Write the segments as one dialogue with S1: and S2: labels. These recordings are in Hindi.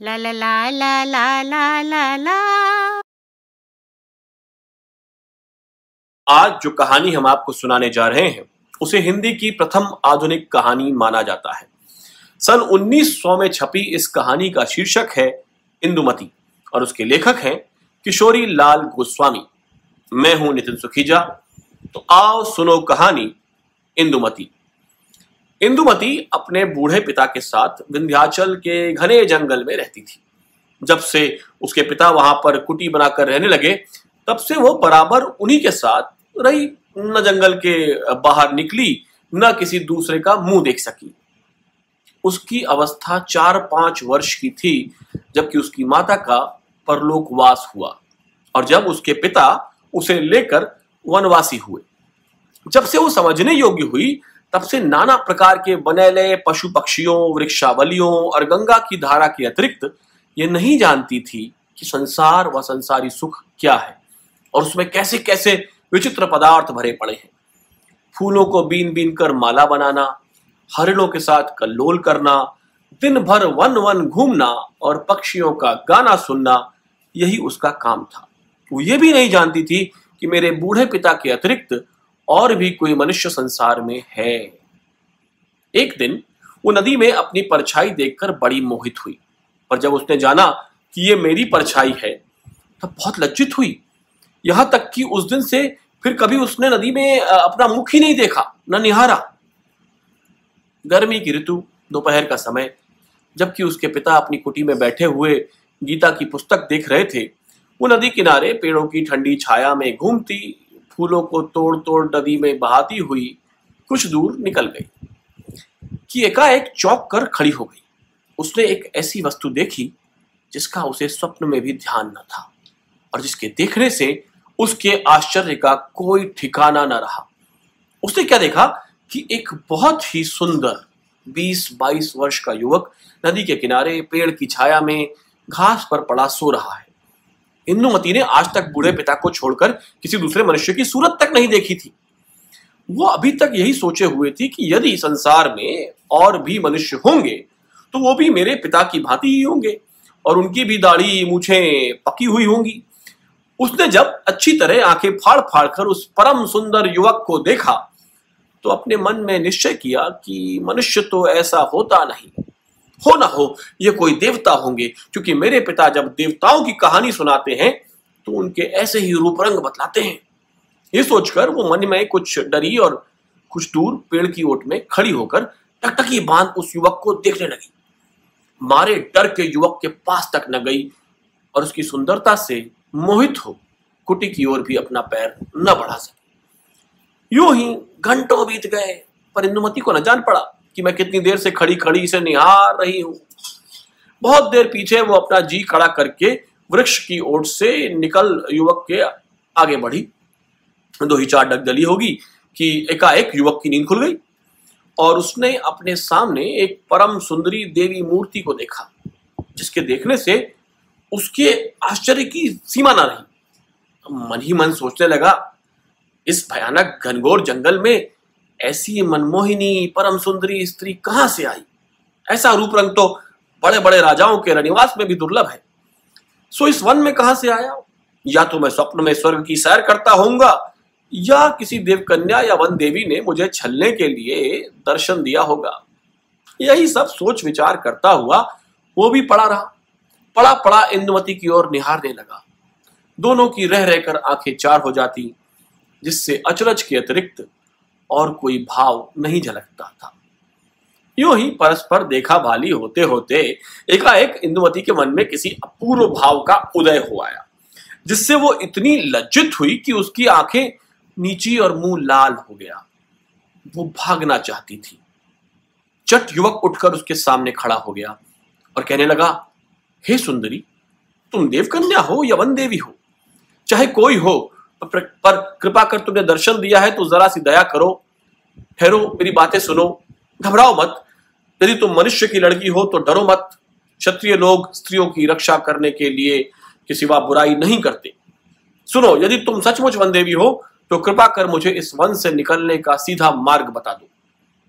S1: La la la la la la la la.
S2: आज जो कहानी हम आपको सुनाने जा रहे हैं, उसे हिंदी की प्रथम आधुनिक कहानी माना जाता है। सन 1900 में छपी इस कहानी का शीर्षक है इंदुमती और उसके लेखक हैं किशोरी लाल गोस्वामी। मैं हूँ नितिन सुखीजा तो आओ सुनो कहानी इंदुमती। इंदुमती अपने बूढ़े पिता के साथ विंध्याचल के घने जंगल में रहती थी। जब से उसके पिता वहाँ पर कुटी बनाकर रहने लगे, तब से वो बराबर उन्हीं के साथ रही। न जंगल के बाहर निकली, न किसी दूसरे का मुँह देख सकी। उसकी अवस्था चार पाँच वर्ष की थी, जबकि उसकी माता का परलोकवास हुआ और जब उसके पिता उसे लेकर वनवासी हुए। जब से वो समझने योग्य हुई तब से नाना प्रकार के बनेले पशु पक्षियों वृक्षावलियों और गंगा की धारा के अतिरिक्त ये नहीं जानती थी कि संसार व संसारी सुख क्या है और उसमें कैसे कैसे विचित्र पदार्थ भरे पड़े हैं। फूलों को बीन बीन कर माला बनाना, हरिणों के साथ कल्लोल करना दिन भर वन वन घूमना और पक्षियों का गाना सुनना, यही उसका काम था। वो ये भी नहीं जानती थी कि मेरे बूढ़े पिता के अतिरिक्त और भी कोई मनुष्य संसार में है। एक दिन वो नदी में अपनी परछाई देखकर बड़ी मोहित हुई। पर जब उसने जाना कि ये मेरी परछाई है, तब बहुत लज्जित हुई। यहाँ तक कि उस दिन से फिर कभी उसने नदी में अपना मुख ही नहीं देखा, न निहारा। गर्मी की ऋतु, दोपहर का समय, जबकि उसके पिता अपनी कुटी में बैठे हुए गीता की पुस्तक देख रहे थे, वो नदी किनारे पेड़ों की ठंडी छाया में घूमती फूलों को तोड़ तोड़ नदी में बहाती हुई कुछ दूर निकल गई। कि एकाएक चौक कर खड़ी हो गई। उसने एक ऐसी वस्तु देखी जिसका उसे स्वप्न में भी ध्यान न था और जिसके देखने से उसके आश्चर्य का कोई ठिकाना न रहा। उसने क्या देखा कि एक बहुत ही सुंदर 20-22 वर्ष का युवक नदी के किनारे पेड़ की छाया में घास पर पड़ा सो रहा है। इंदुमती ने आज तक बूढ़े पिता को छोड़कर किसी दूसरे मनुष्य की सूरत तक नहीं देखी थी। वो अभी तक यही सोचे हुए थी कि यदि संसार में और भी मनुष्य होंगे तो वो भी मेरे पिता की भांति ही होंगे और उनकी भी दाढ़ी मूछे पकी हुई होंगी। उसने जब अच्छी तरह आँखें फाड़ फाड़ कर उस परम सुंदर युवक को देखा तो अपने मन में निश्चय किया कि मनुष्य तो ऐसा होता नहीं। हो ना हो, ये कोई देवता होंगे। क्योंकि मेरे पिता जब देवताओं की कहानी सुनाते हैं तो उनके ऐसे ही रूप रंग बतलाते हैं। ये सोचकर वो मन में कुछ डरी और कुछ दूर पेड़ की ओट में खड़ी होकर टकटकी बाँध उस युवक को देखने लगी। मारे डर के युवक के पास तक न गई और उसकी सुंदरता से मोहित हो कुटी की ओर भी अपना पैर न बढ़ा सके। यूँ ही घंटों बीत गए, पर इंदुमती को न जान पड़ा। कि मैं कितनी देर से खड़ी खड़ी इसे निहार रही हूँ। बहुत देर पीछे वो अपना जी खड़ा करके वृक्ष की ओर से निकल युवक के आगे बढ़ी। दो ही चार डगदली होगी कि एकाएक युवक की नींद खुल गई और उसने अपने सामने एक परम सुंदरी देवी मूर्ति को देखा, जिसके देखने से उसके आश्चर्य की सीमा ना रही। मन ही मन सोचने लगा, इस भयानक घनघोर जंगल में ऐसी मनमोहिनी परम सुंदरी स्त्री कहाँ से आई? ऐसा रूप रंग तो बड़े बड़े राजाओं के रनिवास में भी दुर्लभ है। सो इस वन में कहाँ से आया या तो मैं स्वप्न में स्वर्ग की सैर करता होऊँगा, या किसी देवकन्या या वन देवी ने मुझे छलने के लिए दर्शन दिया होगा। यही सब सोच विचार करता हुआ वो भी पड़ा रहा। पड़ा पड़ा इंदुमती की ओर निहारने लगा। दोनों की रह रहकर आँखें चार हो जाती, जिससे अचरज के अतिरिक्त और कोई भाव नहीं झलकता था। यूँ ही परस्पर देखा भाली होते होते एकाएक इंदुमती के मन में किसी अपूर्व भाव का उदय हो आया, जिससे वो इतनी लज्जित हुई कि उसकी आँखें नीची और मुँह लाल हो गया। वो भागना चाहती थी। चट युवक उठकर उसके सामने खड़ा हो गया और कहने लगा, हे सुंदरी, तुम देवकन्या हो या वन देवी हो? चाहे कोई हो पर, कृपा कर तुमने दर्शन दिया है तो जरा सी दया करो। ठहरो मेरी बातें सुनो। घबराओ मत। यदि तुम मनुष्य की लड़की हो तो डरो मत। क्षत्रिय लोग स्त्रियों की रक्षा करने के लिए कि सिवा बुराई नहीं करते। सुनो यदि तुम सचमुच वन देवी हो तो कृपा कर मुझे इस वन से निकलने का सीधा मार्ग बता दो।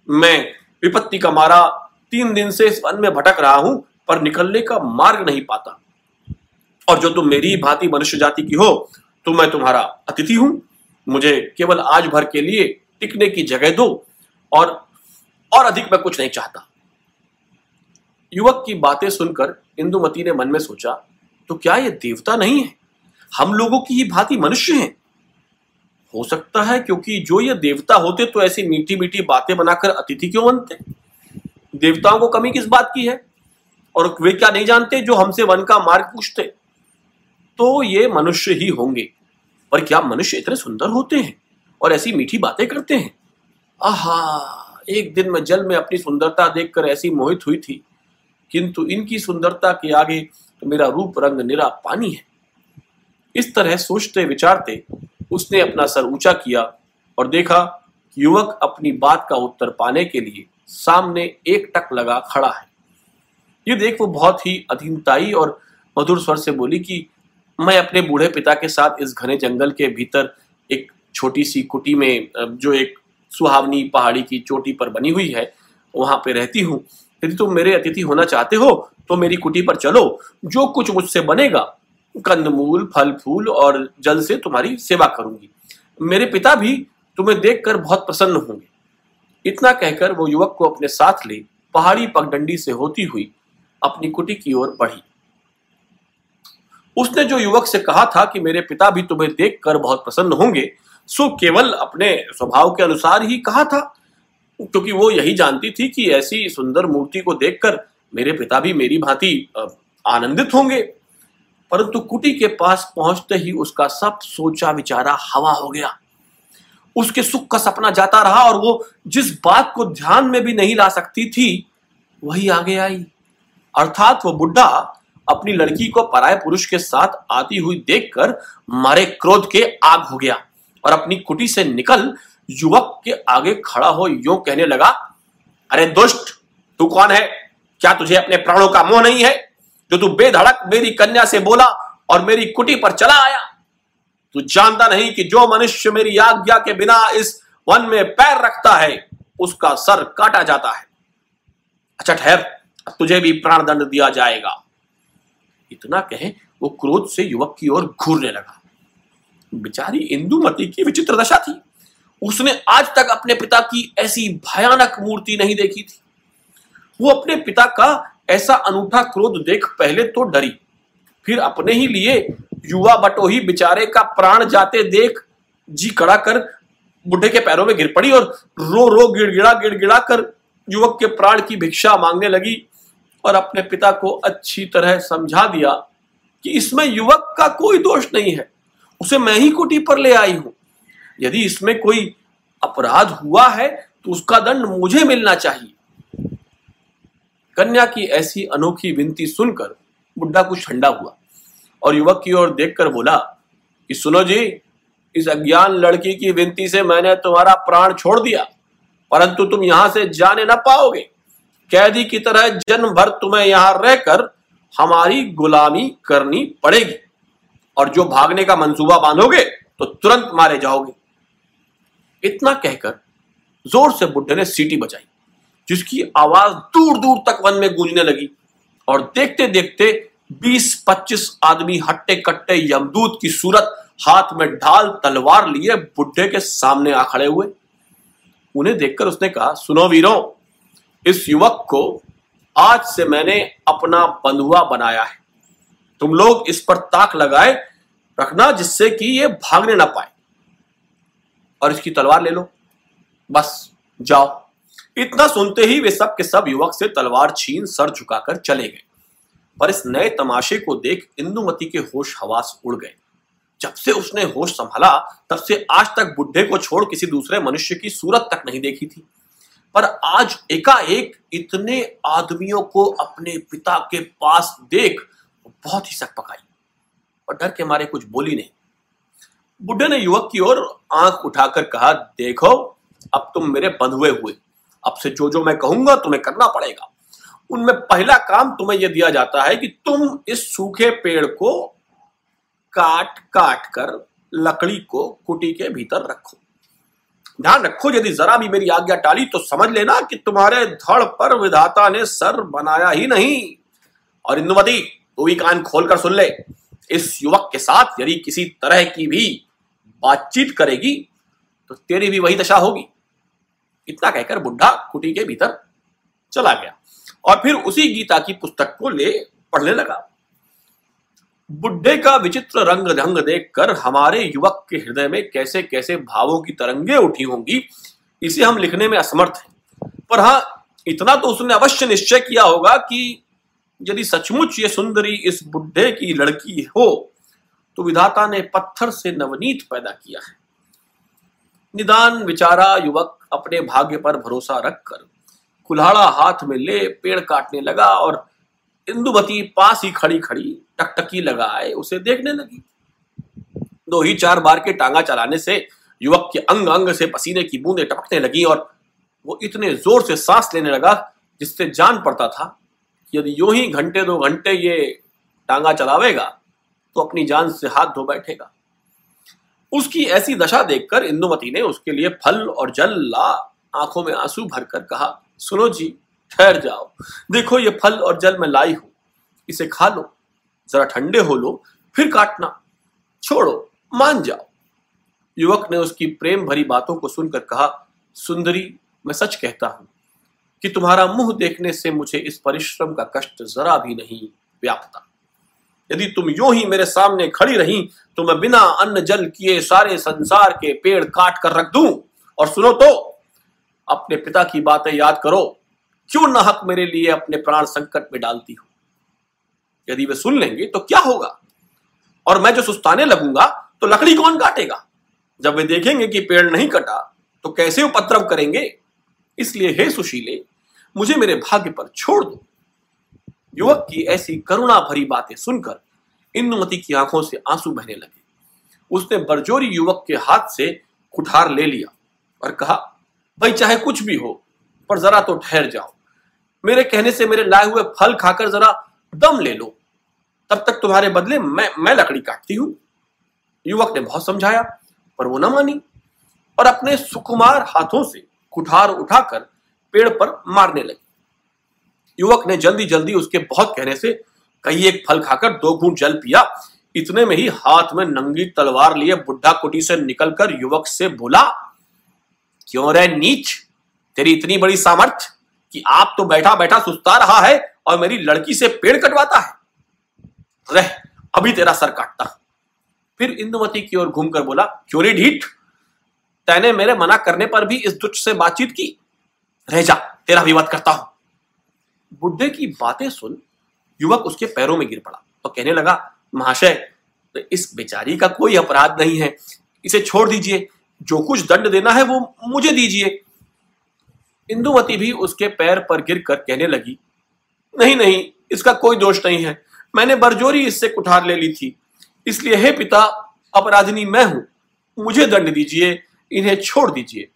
S2: मैं विपत्ति का मारा तीन दिन से इस वन में भटक रहा हूँ पर निकलने का मार्ग नहीं पाता। और जो तुम मेरी भांति मनुष्य जाति की हो तो मैं तुम्हारा अतिथि हूँ। मुझे केवल आज भर के लिए टिकने की जगह दो और और अधिक मैं कुछ नहीं चाहता। युवक की बातें सुनकर इंदुमती ने मन में सोचा तो क्या ये देवता नहीं है? हम लोगों की ही भांति मनुष्य हैं। हो सकता है क्योंकि जो ये देवता होते तो ऐसी मीठी मीठी बातें बनाकर अतिथि क्यों बनते? देवताओं को कमी किस बात की है? और वे क्या नहीं जानते जो हमसे वन का मार्ग पूछते? तो ये मनुष्य ही होंगे। पर क्या मनुष्य इतने सुंदर होते हैं और ऐसी मीठी बातें करते हैं? आहा, एक दिन मैं जल में अपनी सुंदरता देखकर ऐसी मोहित हुई थी। किंतु इनकी सुंदरता के आगे तो मेरा रूप रंग निरा पानी है। इस तरह सोचते विचारते उसने अपना सर ऊँचा किया और देखा कि युवक अपनी बात का उत्तर पाने के लिए सामने एक टक लगा खड़ा है। ये देख वो बहुत ही अधीनताई और मधुर स्वर से बोली कि मैं अपने बूढ़े पिता के साथ इस घने जंगल के भीतर एक छोटी सी कुटी में जो एक सुहावनी पहाड़ी की चोटी पर बनी हुई है, वहाँ पे रहती हूँ। यदि तुम मेरे अतिथि होना चाहते हो तो मेरी कुटी पर चलो। जो कुछ मुझसे बनेगा, कंदमूल फल फूल और जल से तुम्हारी सेवा करूँगी। मेरे पिता भी तुम्हें देखकर बहुत प्रसन्न होंगे। इतना कहकर वो युवक को अपने साथ ले पहाड़ी पगडंडी से होती हुई अपनी कुटी की ओर बढ़ी। उसने जो युवक से कहा था कि मेरे पिता भी तुम्हें देखकर बहुत प्रसन्न होंगे, सो केवल अपने स्वभाव के अनुसार ही कहा था। क्योंकि वो यही जानती थी कि ऐसी सुंदर मूर्ति को देखकर मेरे पिता भी मेरी भांति आनंदित होंगे। परंतु कुटी के पास पहुँचते ही उसका सब सोचा विचारा हवा हो गया। उसके सुख का सपना जाता रहा और वो जिस बात को ध्यान में भी नहीं ला सकती थी, वही आगे आई। अर्थात वो बुढ़ा अपनी लड़की को पराय पुरुष के साथ आती हुई देखकर मारे क्रोध के आग हो गया और अपनी कुटी से निकल युवक के आगे खड़ा हो यो कहने लगा, अरे दुष्ट, तू कौन है? क्या तुझे अपने प्राणों का मोह नहीं है? जो तू बेधड़क मेरी कन्या से बोला और मेरी कुटी पर चला आया। तू जानता नहीं कि जो मनुष्य मेरी आज्ञा के बिना इस वन में पैर रखता है, उसका सर काटा जाता है। अच्छा ठहर तुझे भी प्राण दंड दिया जाएगा। इतना कहे, वो क्रोध से युवक की ओर घूरने लगा। बेचारी इंदुमती की विचित्र दशा थी। उसने आज तक अपने पिता की ऐसी भयानक मूर्ति नहीं देखी थी। वो अपने पिता का ऐसा अनूठा क्रोध देख पहले तो डरी। फिर अपने ही लिए युवा बटोही बेचारे का प्राण जाते देख जी कड़ा कर बुढ़े के पैरों में गिर पड़ी और रो रो गिड़गिड़ा गिड़गिड़ा कर युवक के प्राण की भिक्षा मांगने लगी। और अपने पिता को अच्छी तरह समझा दिया कि इसमें युवक का कोई दोष नहीं है। उसे मैं ही कुटी पर ले आई हूँ। यदि इसमें कोई अपराध हुआ है तो उसका दंड मुझे मिलना चाहिए। कन्या की ऐसी अनोखी विनती सुनकर बुढ़ा कुछ ठंडा हुआ और युवक की ओर देखकर बोला कि, सुनो जी, इस अज्ञान लड़की की विनती से मैंने तुम्हारा प्राण छोड़ दिया, परंतु तुम यहाँ से जाने न पाओगे। कैदी की तरह जन्म भर तुम्हें यहाँ रहकर हमारी गुलामी करनी पड़ेगी। और जो भागने का मंसूबा बांधोगे तो तुरंत मारे जाओगे। इतना कहकर ज़ोर से बुढ़े ने सीटी बजाई, जिसकी आवाज़ दूर दूर तक वन में गूंजने लगी। और देखते देखते 20-25 आदमी हट्टे कट्टे यमदूत की सूरत हाथ में ढाल तलवार लिए बुढ़े के सामने आ खड़े हुए। उन्हें देखकर उसने कहा, सुनो वीरों इस युवक को आज से मैंने अपना बंधुआ बनाया है। तुम लोग इस पर ताक लगाए रखना जिससे कि ये भागने ना पाए। और इसकी तलवार ले लो। बस, जाओ। इतना सुनते ही वे सब के सब युवक से तलवार छीन सर झुकाकर चले गए। पर इस नए तमाशे को देख इंदुमती के होश हवास उड़ गए। जब से उसने होश संभाला, तब से आज तक बुढ़े को छोड़ किसी दूसरे मनुष्य की सूरत तक नहीं देखी थी। पर आज एकाएक इतने आदमियों को अपने पिता के पास देख बहुत ही सक पकाई। और डर के मारे कुछ बोली नहीं। बुढ़े ने युवक की ओर आँख उठाकर कहा, देखो, अब तुम मेरे बंधुए हुए। अब से जो जो मैं कहूँगा तुम्हें करना पड़ेगा। उनमें पहला काम तुम्हें यह दिया जाता है कि तुम इस सूखे पेड़ को काट काट कर लकड़ी को कुटी के भीतर रखो। ध्यान रखो, यदि जरा भी मेरी आज्ञा टाली तो समझ लेना कि तुम्हारे धड़ पर विधाता ने सर बनाया ही नहीं। और इंदुमती तू भी कान खोलकर सुन ले। इस युवक के साथ यदि किसी तरह की भी बातचीत करेगी तो तेरी भी वही दशा होगी। इतना कहकर बुढ़ा कुटी के भीतर चला गया। और फिर उसी गीता की पुस्तक को ले पढ़ने लगा। बुढ़े का विचित्र रंग ढंग देखकर हमारे युवक के हृदय में कैसे कैसे भावों की तरंगे उठी होंगी, इसे हम लिखने में असमर्थ हैं। पर हाँ इतना तो उसने अवश्य निश्चय किया होगा कि यदि सचमुच ये सुंदरी इस बुढ़े की लड़की हो तो विधाता ने पत्थर से नवनीत पैदा किया है। निदान विचारा युवक अपने भाग्य पर भरोसा रखकर कुल्हाड़ा हाथ में ले, पेड़ काटने लगा और इंदुमती पास ही खड़ी खड़ी टकटकी लगाए, उसे देखने लगी। दो ही चार बार के टांगा चलाने से युवक के अंग अंग से पसीने की बूंदें टपकने लगी और वो इतने ज़ोर से सांस लेने लगा जिससे जान पड़ता था यदि यूँ ही घंटे दो घंटे ये टांगा चलावेगा तो अपनी जान से हाथ धो बैठेगा। उसकी ऐसी दशा देखकर इंदुमती ने उसके लिए फल और जल ला आँखों में आँसू भरकर कहा, सुनो जी, ठहर जाओ। देखो ये फल और जल मैं लाई हूँ, इसे खा लो। जरा ठंडे हो लो, फिर काटना। छोड़ो, मान जाओ। युवक ने उसकी प्रेम भरी बातों को सुनकर कहा, सुंदरी, मैं सच कहता हूँ कि तुम्हारा मुँह देखने से मुझे इस परिश्रम का कष्ट जरा भी नहीं व्यापता। यदि तुम यूँ ही मेरे सामने खड़ी रही तो मैं बिना अन्न जल किए सारे संसार के पेड़ काट कर रख दूँ। और सुनो तो अपने पिता की बातें याद करो। क्यों नाहक मेरे लिए अपने प्राण संकट में डालती हो? यदि वे सुन लेंगे तो क्या होगा? और मैं जो सुस्ताने लगूँगा तो लकड़ी कौन काटेगा? जब वे देखेंगे कि पेड़ नहीं कटा तो कैसे उपद्रव करेंगे? इसलिए, हे सुशीले, मुझे मेरे भाग्य पर छोड़ दो। युवक की ऐसी करुणा भरी बातें सुनकर इंदुमती की आँखों से आँसू बहने लगे। उसने बरजोरी युवक के हाथ से कुठार ले लिया और कहा, भाई, चाहे कुछ भी हो, पर जरा तो ठहर जाओ। मेरे कहने से मेरे लाए हुए फल खाकर जरा दम ले लो। तब तक तुम्हारे बदले मैं मैं लकड़ी काटती हूँ। युवक ने बहुत समझाया, पर वो न मानी और अपने सुकुमार हाथों से कुठार उठाकर पेड़ पर मारने लगी। युवक ने जल्दी जल्दी उसके बहुत कहने से कई एक फल खाकर दो घूट जल पिया। इतने में ही हाथ में नंगी तलवार लिए बुढ़ा कुटी से निकलकर युवक से बोला, क्यों रे नीच? तेरी इतनी बड़ी सामर्थ कि आप तो बैठा बैठा सुस्ता रहा है और मेरी लड़की से पेड़ कटवाता है। रह, अभी तेरा सर काटता। फिर इंदुमती की ओर घूमकर बोला, क्यों ढीठ? तैने मेरे मना करने पर भी इस दुष्ट से बातचीत की। रह जा, तेरा विवाद करता हूँ। बुढ़े की बातें सुन युवक उसके पैरों में गिर पड़ा और कहने लगा, महाशय तो इस बेचारी का कोई अपराध नहीं है। इसे छोड़ दीजिए। जो कुछ दंड देना है वो मुझे दीजिए। इंदुमती भी उसके पैर पर गिर कर कहने लगी, नहीं नहीं, इसका कोई दोष नहीं है। मैंने बरजोरी इससे कुठार ले ली थी। इसलिए हे पिता, अपराधिनी मैं हूँ। मुझे दंड दीजिए, इन्हें छोड़ दीजिए।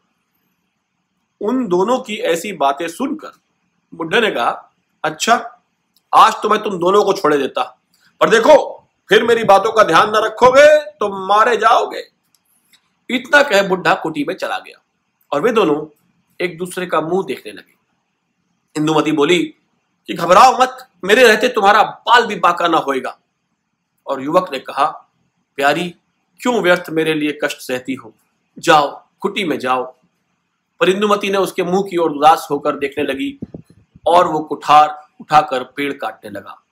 S2: उन दोनों की ऐसी बातें सुनकर बुढ़े ने कहा अच्छा आज तो मैं तुम दोनों को छोड़े देता। पर देखो, फिर मेरी बातों का ध्यान न रखोगे तो मारे जाओगे। इतना कह बुढ़ा कुटी में चला गया। और वे दोनों एक दूसरे का मुँह देखने लगे। इंदुमती बोली, कि घबराओ मत, मेरे रहते तुम्हारा बाल भी बाका ना होएगा। और युवक ने कहा, प्यारी, क्यों व्यर्थ मेरे लिए कष्ट सहती हो? जाओ, कुटी में जाओ। पर इंदुमती ने उसके मुँह की ओर उदास होकर देखने लगी और वो कुठार उठाकर पेड़ काटने लगा।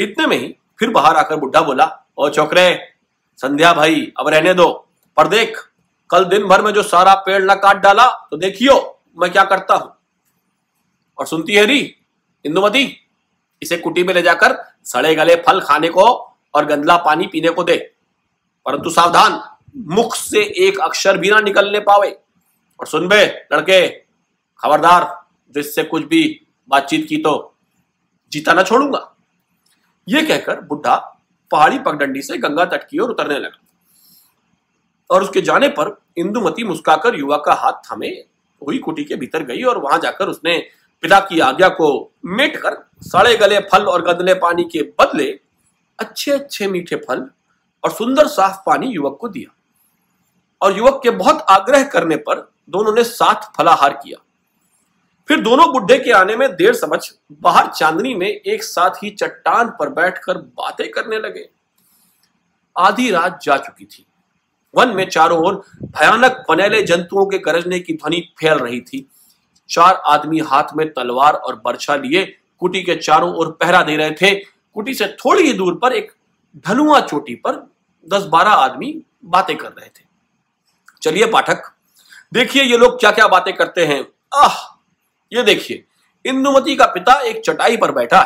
S2: इतने में ही फिर बाहर आकर बुढ़ा बोला, ओ चौकरे, संध्या भाई, अब रहने दो, पर देख कल दिन भर में जो सारा पेड़ न काट डाला तो देखियो मैं क्या करता हूँ। और सुनती है री, इंदुमती, इसे कुटी में ले जाकर सड़े गले फल खाने को और गंदला पानी पीने को दे। परंतु सावधान, मुख से एक अक्षर भी ना निकलने पावे। और सुन बे, लड़के, खबरदार, जिससे कुछ भी बातचीत की तो जीता ना छोड़ूँगा। ये कहकर बुढ़ा पहाड़ी पगडंडी से गंगा तट की ओर उतरने लगा। और उसके जाने पर इंदुमती मुस्काकर युवा का हाथ थामे, हुई कुटी के भीतर गई और वहाँ जाकर उसने पिता की आज्ञा को मेट कर सड़े गले फल और गंदले पानी के बदले अच्छे अच्छे मीठे फल और सुंदर साफ़ पानी युवक को दिया। और युवक के बहुत आग्रह करने पर दोनों ने साथ फलाहार किया। फिर दोनों बुढ़े के आने में देर समझ बाहर चांदनी में एक साथ ही चट्टान पर बैठकर बातें करने लगे। आधी रात जा चुकी थी। वन में चारों ओर भयानक पनेले जंतुओं के गरजने की ध्वनि फैल रही थी। चार आदमी हाथ में तलवार और बर्छा लिए कुटी के चारों ओर पहरा दे रहे थे। कुटी से थोड़ी ही दूर पर एक ढलुआ चोटी पर दस बारह आदमी बातें कर रहे थे। चलिए पाठक, देखिए ये लोग क्या क्या बातें करते हैं। आह, ये देखिए, इंदुमती का पिता एक चटाई पर बैठा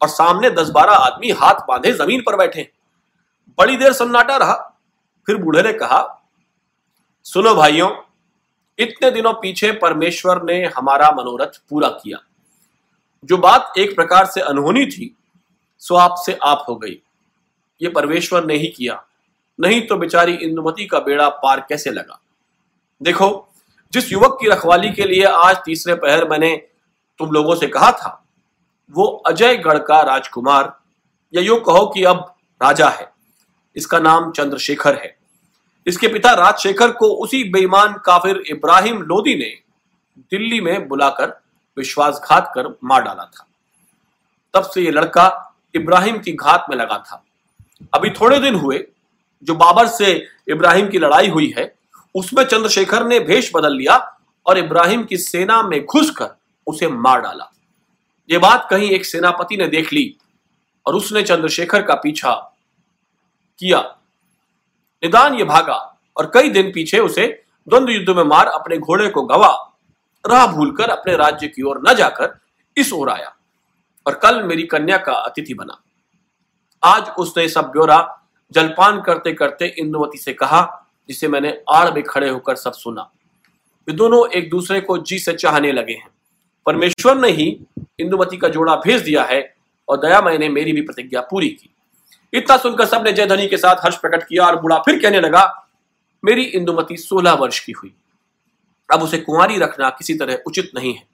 S2: और सामने दस बारह आदमी हाथ बांधे ज़मीन पर बैठे बड़ी देर सन्नाटा रहा। फिर बूढ़े ने कहा, सुनो भाइयों, इतने दिनों पीछे परमेश्वर ने हमारा मनोरथ पूरा किया। जो बात एक प्रकार से अनहोनी थी, सो आपसे आप हो गई। ये परमेश्वर ने ही किया। नहीं तो बेचारी इंदुमती का बेड़ा पार कैसे लगा? देखो, जिस युवक की रखवाली के लिए आज तीसरे पहर मैंने तुम लोगों से कहा था, वो अजयगढ़ का राजकुमार, या यो कहो कि अब राजा है। इसका नाम चंद्रशेखर है। इसके पिता राजशेखर को उसी बेईमान काफिर इब्राहिम लोदी ने दिल्ली में बुलाकर विश्वासघात कर मार डाला था। तब से ये लड़का इब्राहिम की घात में लगा था। अभी थोड़े दिन हुए, जो बाबर से इब्राहिम की लड़ाई हुई है, उसमें चंद्रशेखर ने भेष बदल लिया और इब्राहिम की सेना में घुसकर उसे मार डाला। ये बात कहीं एक सेनापति ने देख ली और उसने चंद्रशेखर का पीछा किया। निदान ये भागा और कई दिन पीछे उसे द्वंद्व युद्ध में मार अपने घोड़े को गवा, राह भूलकर अपने राज्य की ओर न जाकर इस ओर आया और कल मेरी कन्या का अतिथि बना। आज उसने सब ब्योरा जलपान करते करते इंदुमती से कहा, जिसे मैंने आड़ में खड़े होकर सब सुना। वे दोनों एक दूसरे को जी से चाहने लगे हैं। परमेश्वर ने ही इंदुमती का जोड़ा भेज दिया है और दया मैंने मेरी भी प्रतिज्ञा पूरी की। इतना सुनकर सबने जयधनी के साथ हर्ष प्रकट किया और बूढ़ा फिर कहने लगा, मेरी इंदुमती सोलह वर्ष की हुई। अब उसे कुंवारी रखना किसी तरह उचित नहीं है।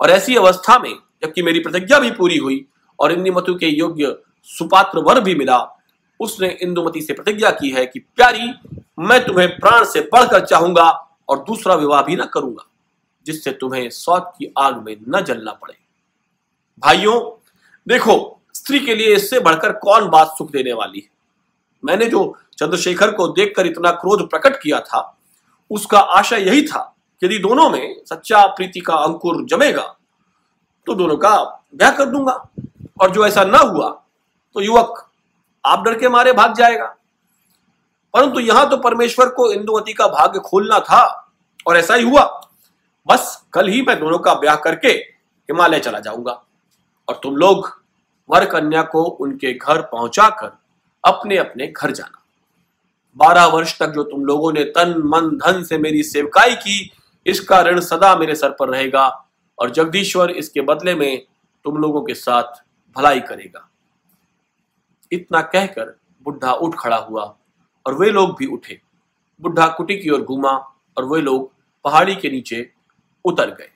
S2: और ऐसी अवस्था में, जबकि मेरी प्रतिज्ञा भी पूरी हुई और इंदुमतु के योग्य सुपात्र वर भी मिला, उसने इंदुमती से प्रतिज्ञा की है कि, प्यारी, मैं तुम्हें प्राण से पढ़कर चाहूँगा और दूसरा विवाह भी ना करूँगा, जिससे तुम्हें सौत की आग में न जलना पड़े। भाइयों, देखो स्त्री के लिए इससे बढ़कर कौन बात सुख देने वाली है? मैंने जो चंद्रशेखर को देखकर इतना क्रोध प्रकट किया था, उसका आशय यही था यदि दोनों में सच्चा प्रीति का अंकुर जमेगा तो दोनों का ब्याह कर दूँगा। और जो ऐसा ना हुआ तो युवक आप डर के मारे भाग जाएगा। परंतु यहाँ तो परमेश्वर को इंदुवती का भाग्य खोलना था, और ऐसा ही हुआ। बस कल ही मैं दोनों का ब्याह करके हिमालय चला जाऊँगा, और तुम लोग वर कन्या को उनके घर पहुंचाकर अपने अपने घर जाना। बारह वर्ष तक जो तुम लोगों ने तन, मन, धन से मेरी सेवकाई की इसका ऋण सदा मेरे सर पर रहेगा और जगदीश्वर इसके बदले में तुम लोगों के साथ भलाई करेगा। इतना कहकर बुढ़ा उठ खड़ा हुआ और वे लोग भी उठे। बुढ़ा कुटी की ओर घूमा और वे लोग पहाड़ी के नीचे उतर गए।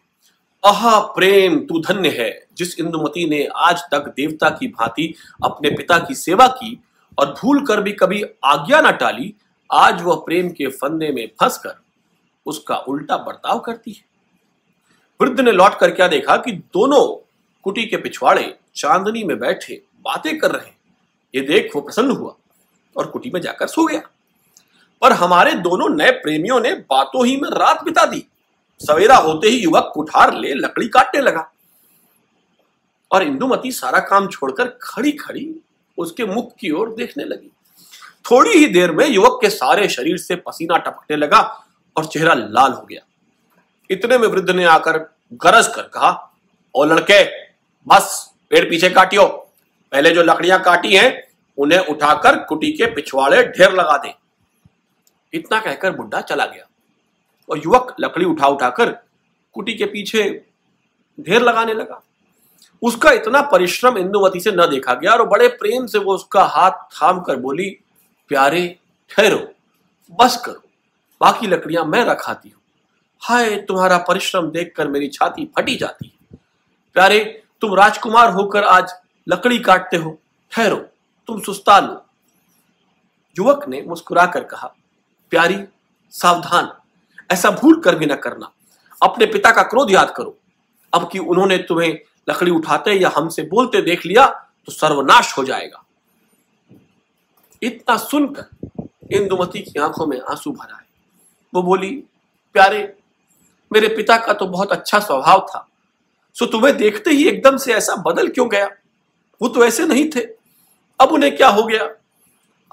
S2: आहा, प्रेम, तू धन्य है। जिस इंदुमती ने आज तक देवता की भांति अपने पिता की सेवा की और भूल कर भी कभी आज्ञा न टाली, आज वह प्रेम के फंदे में फंसकर उसका उल्टा बर्ताव करती है। वृद्ध ने लौट कर क्या देखा कि दोनों कुटी के पिछवाड़े चांदनी में बैठे बातें कर रहे ये देख वो प्रसन्न हुआ और कुटी में जाकर सो गया। पर हमारे दोनों नए प्रेमियों ने बातों ही में रात बिता दी। सवेरा होते ही युवक कुठार ले लकड़ी काटने लगा। और इंदुमती सारा काम छोड़कर खड़ी खड़ी उसके मुख की ओर देखने लगी। थोड़ी ही देर में युवक के सारे शरीर से पसीना टपकने लगा और चेहरा लाल हो गया। इतने में वृद्ध ने आकर गरज कर कहा, ओ लड़के, बस पेड़ पीछे काटियो। पहले जो लकड़ियाँ काटी हैं, उन्हें उठाकर कुटी के पिछवाड़े ढेर लगा दे। इतना कहकर बुढ़ा चला गया। और युवक लकड़ी उठा उठाकर कुटी के पीछे ढेर लगाने लगा। उसका इतना परिश्रम इंदुमती से न देखा गया और बड़े प्रेम से वो उसका हाथ थाम कर बोली, प्यारे, ठहरो, बस करो, बाकी लकड़ियाँ मैं रखाती हूँ। हाय, तुम्हारा परिश्रम देखकर मेरी छाती फटी जाती है। प्यारे, तुम राजकुमार होकर आज लकड़ी काटते हो, ठहरो, तुम सुस्ता लो। युवक ने मुस्कुराकर कहा, प्यारी, सावधान ऐसा भूल कर भी न करना। अपने पिता का क्रोध याद करो। अब कि उन्होंने तुम्हें लकड़ी उठाते या हमसे बोलते देख लिया तो सर्वनाश हो जाएगा। इतना सुनकर इंदुमती की आँखों में आँसू भर आए वो बोली, प्यारे, मेरे पिता का तो बहुत अच्छा स्वभाव था। सो तुम्हें देखते ही एकदम से ऐसा बदल क्यों गया? वो तो ऐसे नहीं थे। अब उन्हें क्या हो गया?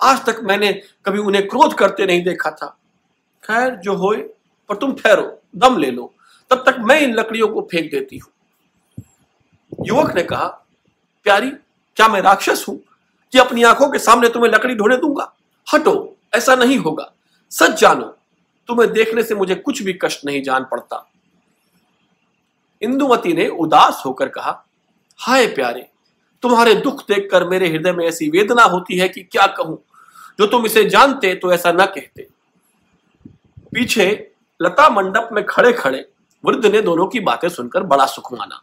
S2: आज तक मैंने कभी उन्हें क्रोध करते नहीं देखा था। खैर, जो होए पर तुम ठहरो, दम ले लो। तब तक मैं इन लकड़ियों को फेंक देती हूँ। युवक ने कहा, प्यारी, क्या मैं राक्षस हूँ कि अपनी आँखों के सामने तुम्हें लकड़ी ढोने दूँगा? हटो, ऐसा नहीं होगा। सच जानो, तुम्हें देखने से मुझे कुछ भी कष्ट नहीं जान पड़ता। इंदुमती ने उदास होकर कहा, हाय प्यारे, तुम्हारे दुख देखकर मेरे हृदय में ऐसी वेदना होती है कि क्या कहूँ? जो तुम इसे जानते तो ऐसा न कहते। पीछे लता मंडप में खड़े खड़े वृद्ध ने दोनों की बातें सुनकर बड़ा सुख माना।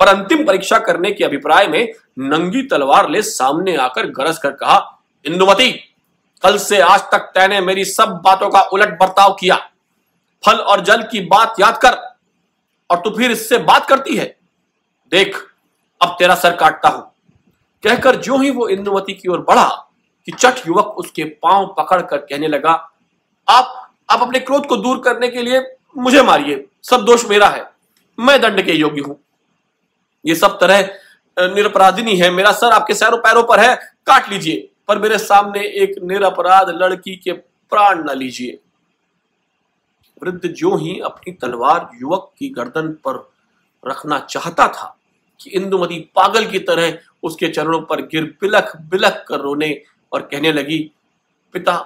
S2: पर अंतिम परीक्षा करने के अभिप्राय में नंगी तलवार ले सामने आकर गरज कर कहा, इंदुमती, कल से आज तक तैने मेरी सब बातों का उलट बर्ताव किया। फल और जल की बात याद कर, और तू फिर इससे बात करती है। देख, अब तेरा सर काटता हूँ। कहकर जो ही वो इंदुमती की ओर बढ़ा कि चट युवक उसके पाँव पकड़कर कहने लगा, आप आप अपने क्रोध को दूर करने के लिए मुझे मारिए। सब दोष मेरा है। मैं दंड के योग्य हूँ। ये सब तरह निरपराधिनी है। मेरा सर आपके सैरों पैरों पर है। काट लीजिए, पर मेरे सामने एक निरपराध लड़की के प्राण न लीजिए। वृद्ध जो ही अपनी तलवार युवक की गर्दन पर रखना चाहता था कि इंदुमती पागल की तरह उसके चरणों पर गिर बिलख बिलख कर रोने और कहने लगी, पिता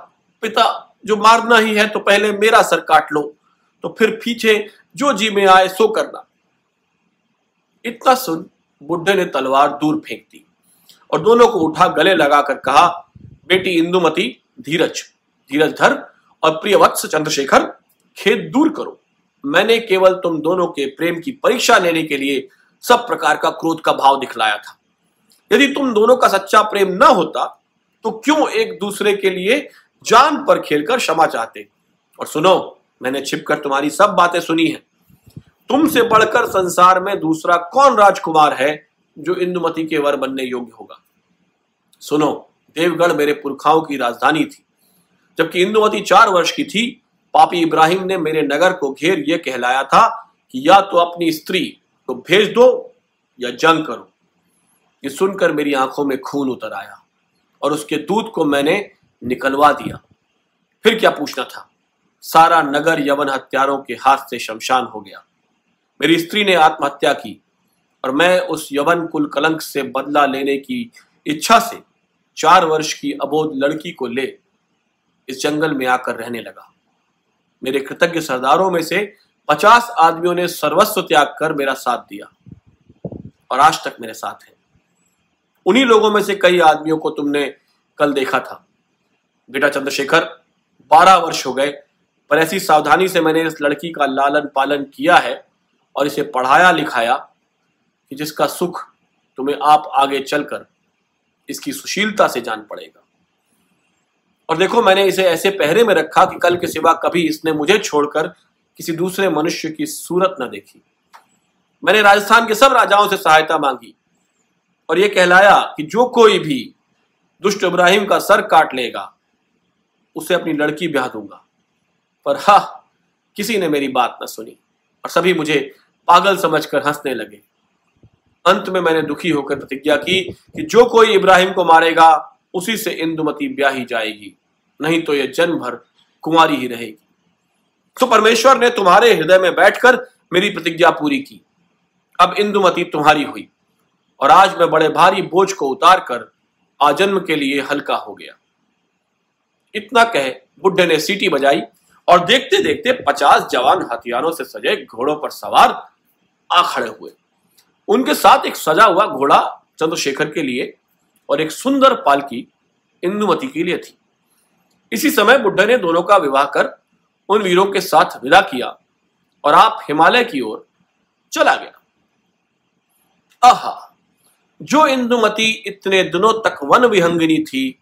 S2: पिता जो मारना ही है तो पहले मेरा सर काट लो तो फिर पीछे जो जी में आए सो करना। इतना सुन बुढ़े ने तलवार दूर फेंक दी और दोनों को उठा गले लगाकर कहा, बेटी इंदुमती, धीरज धीरज धर और प्रिय वत्स चंद्रशेखर, खेद दूर करो। मैंने केवल तुम दोनों के प्रेम की परीक्षा लेने के लिए सब प्रकार का क्रोध का भाव दिखलाया था। यदि तुम दोनों का सच्चा प्रेम न होता तो क्यों एक दूसरे के लिए जान पर खेलकर क्षमा चाहते और सुनो, मैंने छिपकर तुम्हारी सब बातें सुनी है। तुमसे बढ़कर संसार में दूसरा कौन राजकुमार है जो इंदुमती के वर बनने योग्य होगा? सुनो, देवगढ़ मेरे पुरखाओं की राजधानी थी। जबकि इंदुमती चार वर्ष की थी, पापी इब्राहिम ने मेरे नगर को घेर यह कहलाया था कि या तो अपनी स्त्री को भेज दो या जंग करो। ये सुनकर मेरी आँखों में खून उतर आया और उसके दूध को मैंने निकलवा दिया। फिर क्या पूछना था? सारा नगर यवन हत्यारों के हाथ से शमशान हो गया। मेरी स्त्री ने आत्महत्या की और मैं उस यवन कुल कलंक से बदला लेने की इच्छा से चार वर्ष की अबोध लड़की को ले इस जंगल में आकर रहने लगा। मेरे कृतज्ञ सरदारों में से पचास आदमियों ने सर्वस्व त्याग कर मेरा साथ दिया और आज तक मेरे साथ है। उन्हीं लोगों में से कई आदमियों को तुमने कल देखा था। बेटा चंद्रशेखर, बारह वर्ष हो गए, पर ऐसी सावधानी से मैंने इस लड़की का लालन पालन किया है और इसे पढ़ाया लिखाया कि जिसका सुख तुम्हें आप आगे चलकर इसकी सुशीलता से जान पड़ेगा। और देखो, मैंने इसे ऐसे पहरे में रखा कि कल के सिवा कभी इसने मुझे छोड़कर किसी दूसरे मनुष्य की सूरत न देखी। मैंने राजस्थान के सब राजाओं से सहायता मांगी और यह कहलाया कि जो कोई भी दुष्ट इब्राहिम का सर काट लेगा उसे अपनी लड़की ब्याह दूँगा। पर हा, किसी ने मेरी बात न सुनी और सभी मुझे पागल समझकर हंसने लगे। अंत में मैंने दुखी होकर प्रतिज्ञा की कि जो कोई इब्राहिम को मारेगा, उसी से इंदुमती ब्याही जाएगी। नहीं तो यह जन्म भर कुंवारी ही रहेगी। तो परमेश्वर ने तुम्हारे हृदय में बैठकर मेरी प्रतिज्ञा पूरी की। अब इंदुमती तुम्हारी हुई और आज मैं बड़े भारी बोझ को उतार कर आजन्म के लिए हल्का हो गया। इतना कहे बुढ़े ने सीटी बजाई और देखते देखते पचास जवान हथियारों से सजे घोड़ों पर सवार आ खड़े हुए। उनके साथ एक सजा हुआ घोड़ा चंद्रशेखर के लिए और एक सुंदर पालकी इंदुमती के लिए थी। इसी समय बुढ़े ने दोनों का विवाह कर उन वीरों के साथ विदा किया और आप हिमालय की ओर चला गया। आहा! जो इंदुमती इतने दिनों तक वन विहंगिनी थी